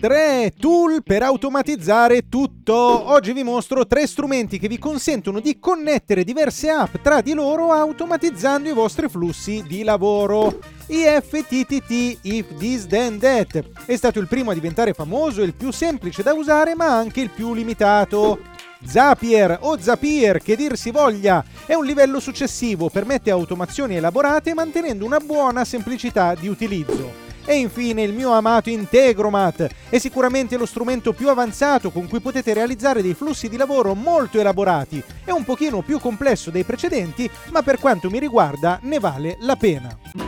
Tre tool per automatizzare tutto. Oggi vi mostro tre strumenti che vi consentono di connettere diverse app tra di loro automatizzando i vostri flussi di lavoro. IFTTT, If This Then That, è stato il primo a diventare famoso, il più semplice da usare ma anche il più limitato. Zapier o Zapier, che dir si voglia, è un livello successivo, permette automazioni elaborate mantenendo una buona semplicità di utilizzo. E infine il mio amato Integromat è sicuramente lo strumento più avanzato con cui potete realizzare dei flussi di lavoro molto elaborati. È un pochino più complesso dei precedenti, ma per quanto mi riguarda ne vale la pena.